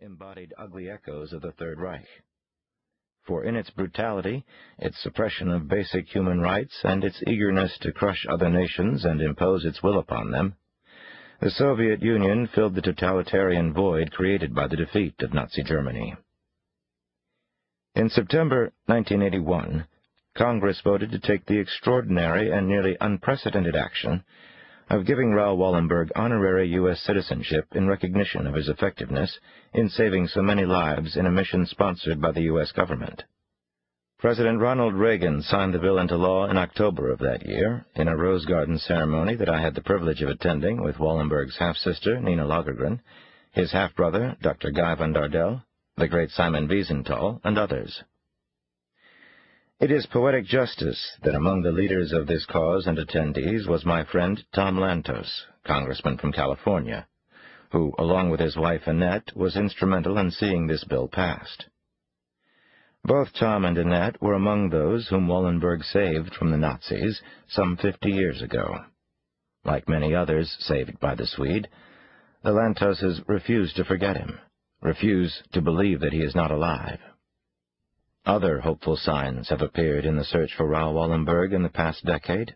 embodied ugly echoes of the Third Reich. For in its brutality, its suppression of basic human rights, and its eagerness to crush other nations and impose its will upon them, the Soviet Union filled the totalitarian void created by the defeat of Nazi Germany. In September 1981, Congress voted to take the extraordinary and nearly unprecedented action of giving Raoul Wallenberg honorary U.S. citizenship in recognition of his effectiveness in saving so many lives in a mission sponsored by the U.S. government. President Ronald Reagan signed the bill into law in October of that year in a Rose Garden ceremony that I had the privilege of attending with Wallenberg's half-sister, Nina Lagergren, his half-brother, Dr. Guy von Dardel, the great Simon Wiesenthal, and others. It is poetic justice that among the leaders of this cause and attendees was my friend Tom Lantos, congressman from California, who, along with his wife Annette, was instrumental in seeing this bill passed. Both Tom and Annette were among those whom Wallenberg saved from the Nazis some fifty years ago. Like many others saved by the Swede, the Lantoses refuse to forget him, refuse to believe that he is not alive. Other hopeful signs have appeared in the search for Raoul Wallenberg in the past decade.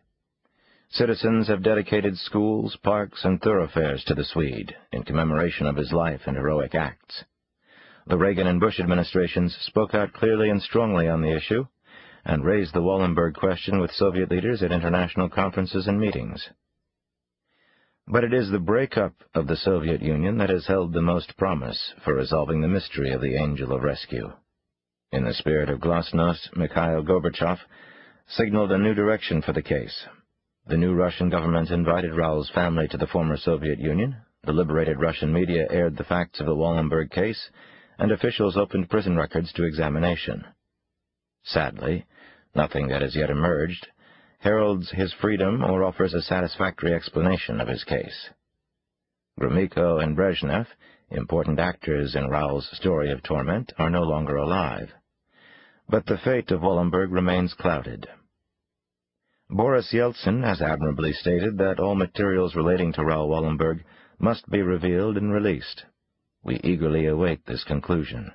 Citizens have dedicated schools, parks, and thoroughfares to the Swede in commemoration of his life and heroic acts. The Reagan and Bush administrations spoke out clearly and strongly on the issue and raised the Wallenberg question with Soviet leaders at international conferences and meetings. But it is the breakup of the Soviet Union that has held the most promise for resolving the mystery of the Angel of Rescue. In the spirit of glasnost, Mikhail Gorbachev signaled a new direction for the case. The new Russian government invited Raoul's family to the former Soviet Union, the liberated Russian media aired the facts of the Wallenberg case, and officials opened prison records to examination. Sadly, nothing that has yet emerged heralds his freedom or offers a satisfactory explanation of his case. Gromyko and Brezhnev, important actors in Raoul's story of torment, are no longer alive but the fate of Wallenberg remains clouded. Boris Yeltsin has admirably stated that all materials relating to Raoul Wallenberg must be revealed and released. We eagerly await this conclusion.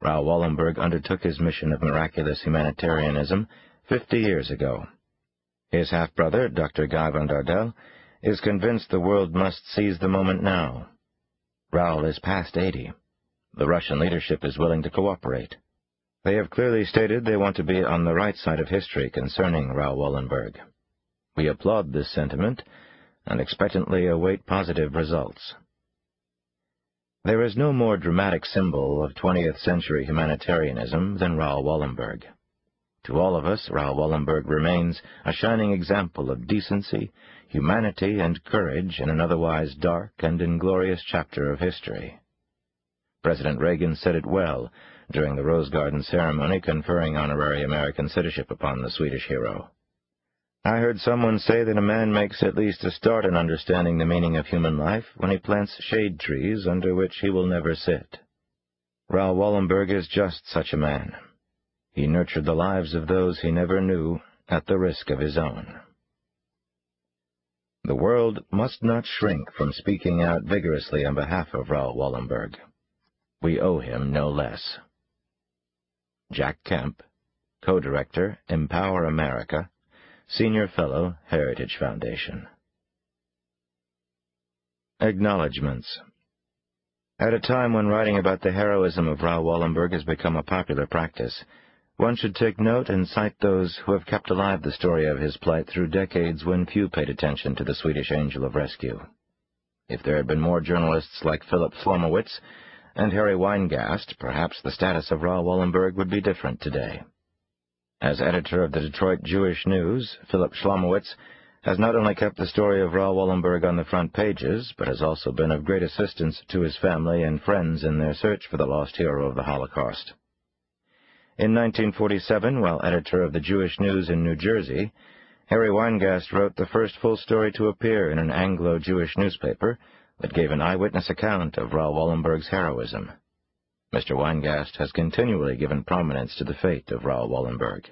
Raoul Wallenberg undertook his mission of miraculous humanitarianism fifty years ago. His half-brother, Dr. Guy von Dardel, is convinced the world must seize the moment now. Raoul is past eighty. The Russian leadership is willing to cooperate. They have clearly stated they want to be on the right side of history concerning Raoul Wallenberg. We applaud this sentiment and expectantly await positive results. There is no more dramatic symbol of 20th century humanitarianism than Raoul Wallenberg. To all of us, Raoul Wallenberg remains a shining example of decency, humanity, and courage in an otherwise dark and inglorious chapter of history. President Reagan said it well during the Rose Garden ceremony conferring honorary American citizenship upon the Swedish hero. I heard someone say that a man makes at least a start in understanding the meaning of human life when he plants shade trees under which he will never sit. Raoul Wallenberg is just such a man. He nurtured the lives of those he never knew at the risk of his own. The world must not shrink from speaking out vigorously on behalf of Raoul Wallenberg. We owe him no less. Jack Kemp, Co-Director, Empower America, Senior Fellow, Heritage Foundation. Acknowledgements At a time when writing about the heroism of Raoul Wallenberg has become a popular practice, one should take note and cite those who have kept alive the story of his plight through decades when few paid attention to the Swedish Angel of Rescue. If there had been more journalists like Philip Schlomowitz, and Harry Weingast, perhaps the status of Raoul Wallenberg would be different today. As editor of the Detroit Jewish News, Philip Schlomowitz has not only kept the story of Raoul Wallenberg on the front pages, but has also been of great assistance to his family and friends in their search for the lost hero of the Holocaust. In 1947, while editor of the Jewish News in New Jersey, Harry Weingast wrote the first full story to appear in an Anglo-Jewish newspaper, that gave an eyewitness account of Raoul Wallenberg's heroism. Mr. Weingast has continually given prominence to the fate of Raoul Wallenberg.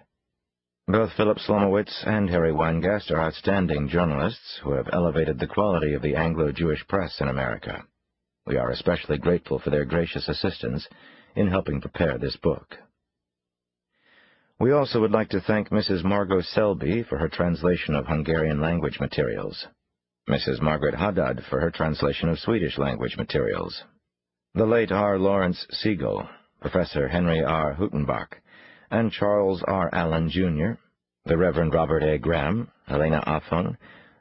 Both Philip Slomovitz and Harry Weingast are outstanding journalists who have elevated the quality of the Anglo-Jewish press in America. We are especially grateful for their gracious assistance in helping prepare this book. We also would like to thank Mrs. Margot Selby for her translation of Hungarian language materials, Mrs. Margaret Haddad for her translation of Swedish language materials, the late R. Lawrence Siegel, Professor Henry R. Huttenbach, and Charles R. Allen, Jr., the Reverend Robert A. Graham, Helena Afon,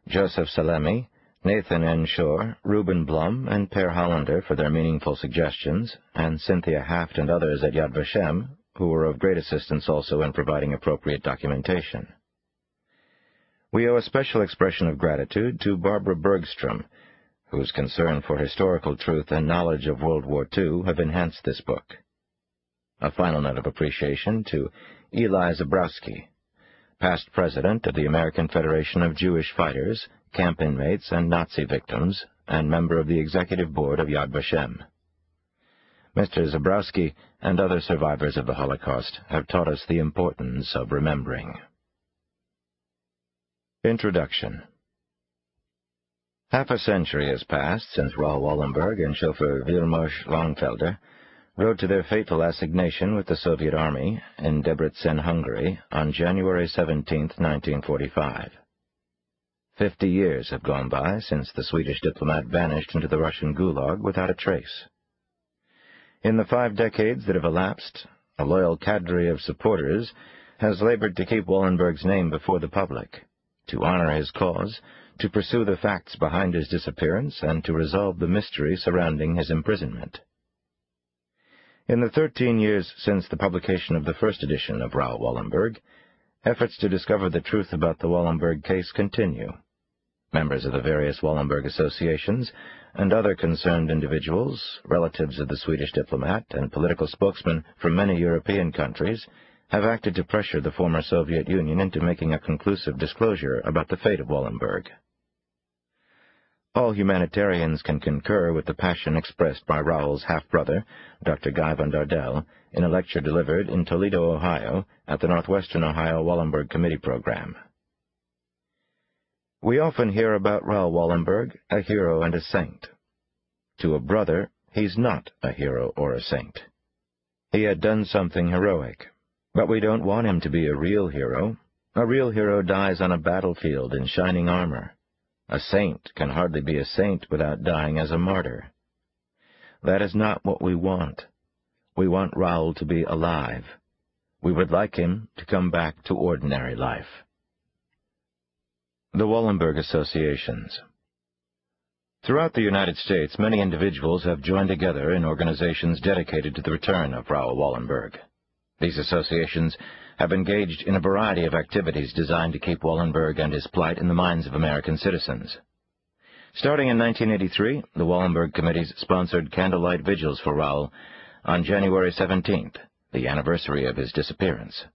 Joseph Salemi, Nathan N. Shore, Reuben Blum, and Per Hollander for their meaningful suggestions, and Cynthia Haft and others at Yad Vashem, who were of great assistance also in providing appropriate documentation. We owe a special expression of gratitude to Barbara Bergstrom, whose concern for historical truth and knowledge of World War II have enhanced this book. A final note of appreciation to Eli Zborowski, past president of the American Federation of Jewish Fighters, camp inmates, and Nazi victims, and member of the executive board of Yad Vashem. Mr. Zborowski and other survivors of the Holocaust have taught us the importance of remembering. Introduction Half a century has passed since Raoul Wallenberg and chauffeur Vilmos Langfelder rode to their fateful assignation with the Soviet Army in Debrecen, Hungary, on January 17, 1945. Fifty years have gone by since the Swedish diplomat vanished into the Russian Gulag without a trace. In the five decades that have elapsed, a loyal cadre of supporters has labored to keep Wallenberg's name before the public, to honor his cause, to pursue the facts behind his disappearance, and to resolve the mystery surrounding his imprisonment. In the thirteen years since the publication of the first edition of Raoul Wallenberg, efforts to discover the truth about the Wallenberg case continue. Members of the various Wallenberg associations and other concerned individuals, relatives of the Swedish diplomat, and political spokesmen from many European countries have acted to pressure the former Soviet Union into making a conclusive disclosure about the fate of Wallenberg. All humanitarians can concur with the passion expressed by Raoul's half-brother, Dr. Guy von Dardel, in a lecture delivered in Toledo, Ohio, at the Northwestern Ohio Wallenberg Committee program. We often hear about Raoul Wallenberg, a hero and a saint. To a brother, he's not a hero or a saint. He had done something heroic, but we don't want him to be a real hero. A real hero dies on a battlefield in shining armor. A saint can hardly be a saint without dying as a martyr. That is not what we want. We want Raoul to be alive. We would like him to come back to ordinary life. The Wallenberg Associations Throughout the United States, many individuals have joined together in organizations dedicated to the return of Raoul Wallenberg. These associations have engaged in a variety of activities designed to keep Wallenberg and his plight in the minds of American citizens. Starting in 1983, the Wallenberg Committees sponsored candlelight vigils for Raoul on January 17th, the anniversary of his disappearance.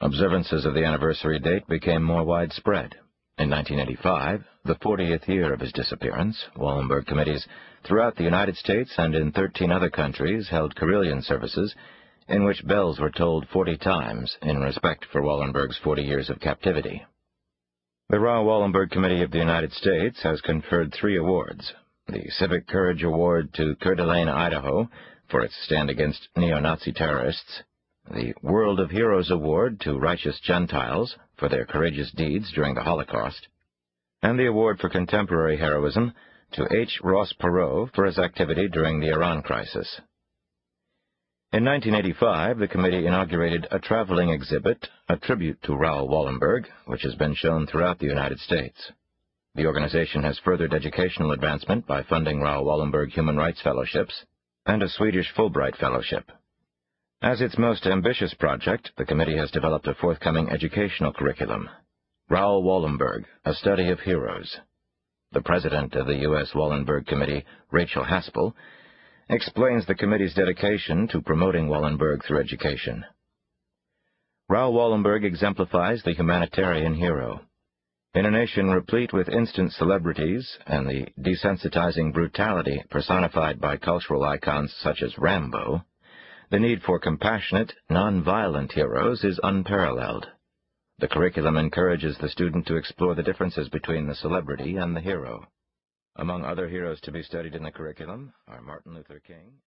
Observances of the anniversary date became more widespread. In 1985, the 40th year of his disappearance, Wallenberg committees throughout the United States and in 13 other countries held carillon services in which bells were tolled 40 times in respect for Wallenberg's 40 years of captivity. The Raoul Wallenberg Committee of the United States has conferred three awards. The Civic Courage Award to Coeur d'Alene, Idaho, for its stand against neo-Nazi terrorists, the World of Heroes Award to Righteous Gentiles for their courageous deeds during the Holocaust, and the Award for Contemporary Heroism to H. Ross Perot for his activity during the Iran crisis. In 1985, the committee inaugurated a traveling exhibit, a tribute to Raoul Wallenberg, which has been shown throughout the United States. The organization has furthered educational advancement by funding Raoul Wallenberg Human Rights Fellowships and a Swedish Fulbright Fellowship. As its most ambitious project, the committee has developed a forthcoming educational curriculum, Raoul Wallenberg, A Study of Heroes. The president of the U.S. Wallenberg Committee, Rachel Haspel, explains the committee's dedication to promoting Wallenberg through education. Raoul Wallenberg exemplifies the humanitarian hero. In a nation replete with instant celebrities and the desensitizing brutality personified by cultural icons such as Rambo, the need for compassionate, non-violent heroes is unparalleled. The curriculum encourages the student to explore the differences between the celebrity and the hero. Among other heroes to be studied in the curriculum are Martin Luther King,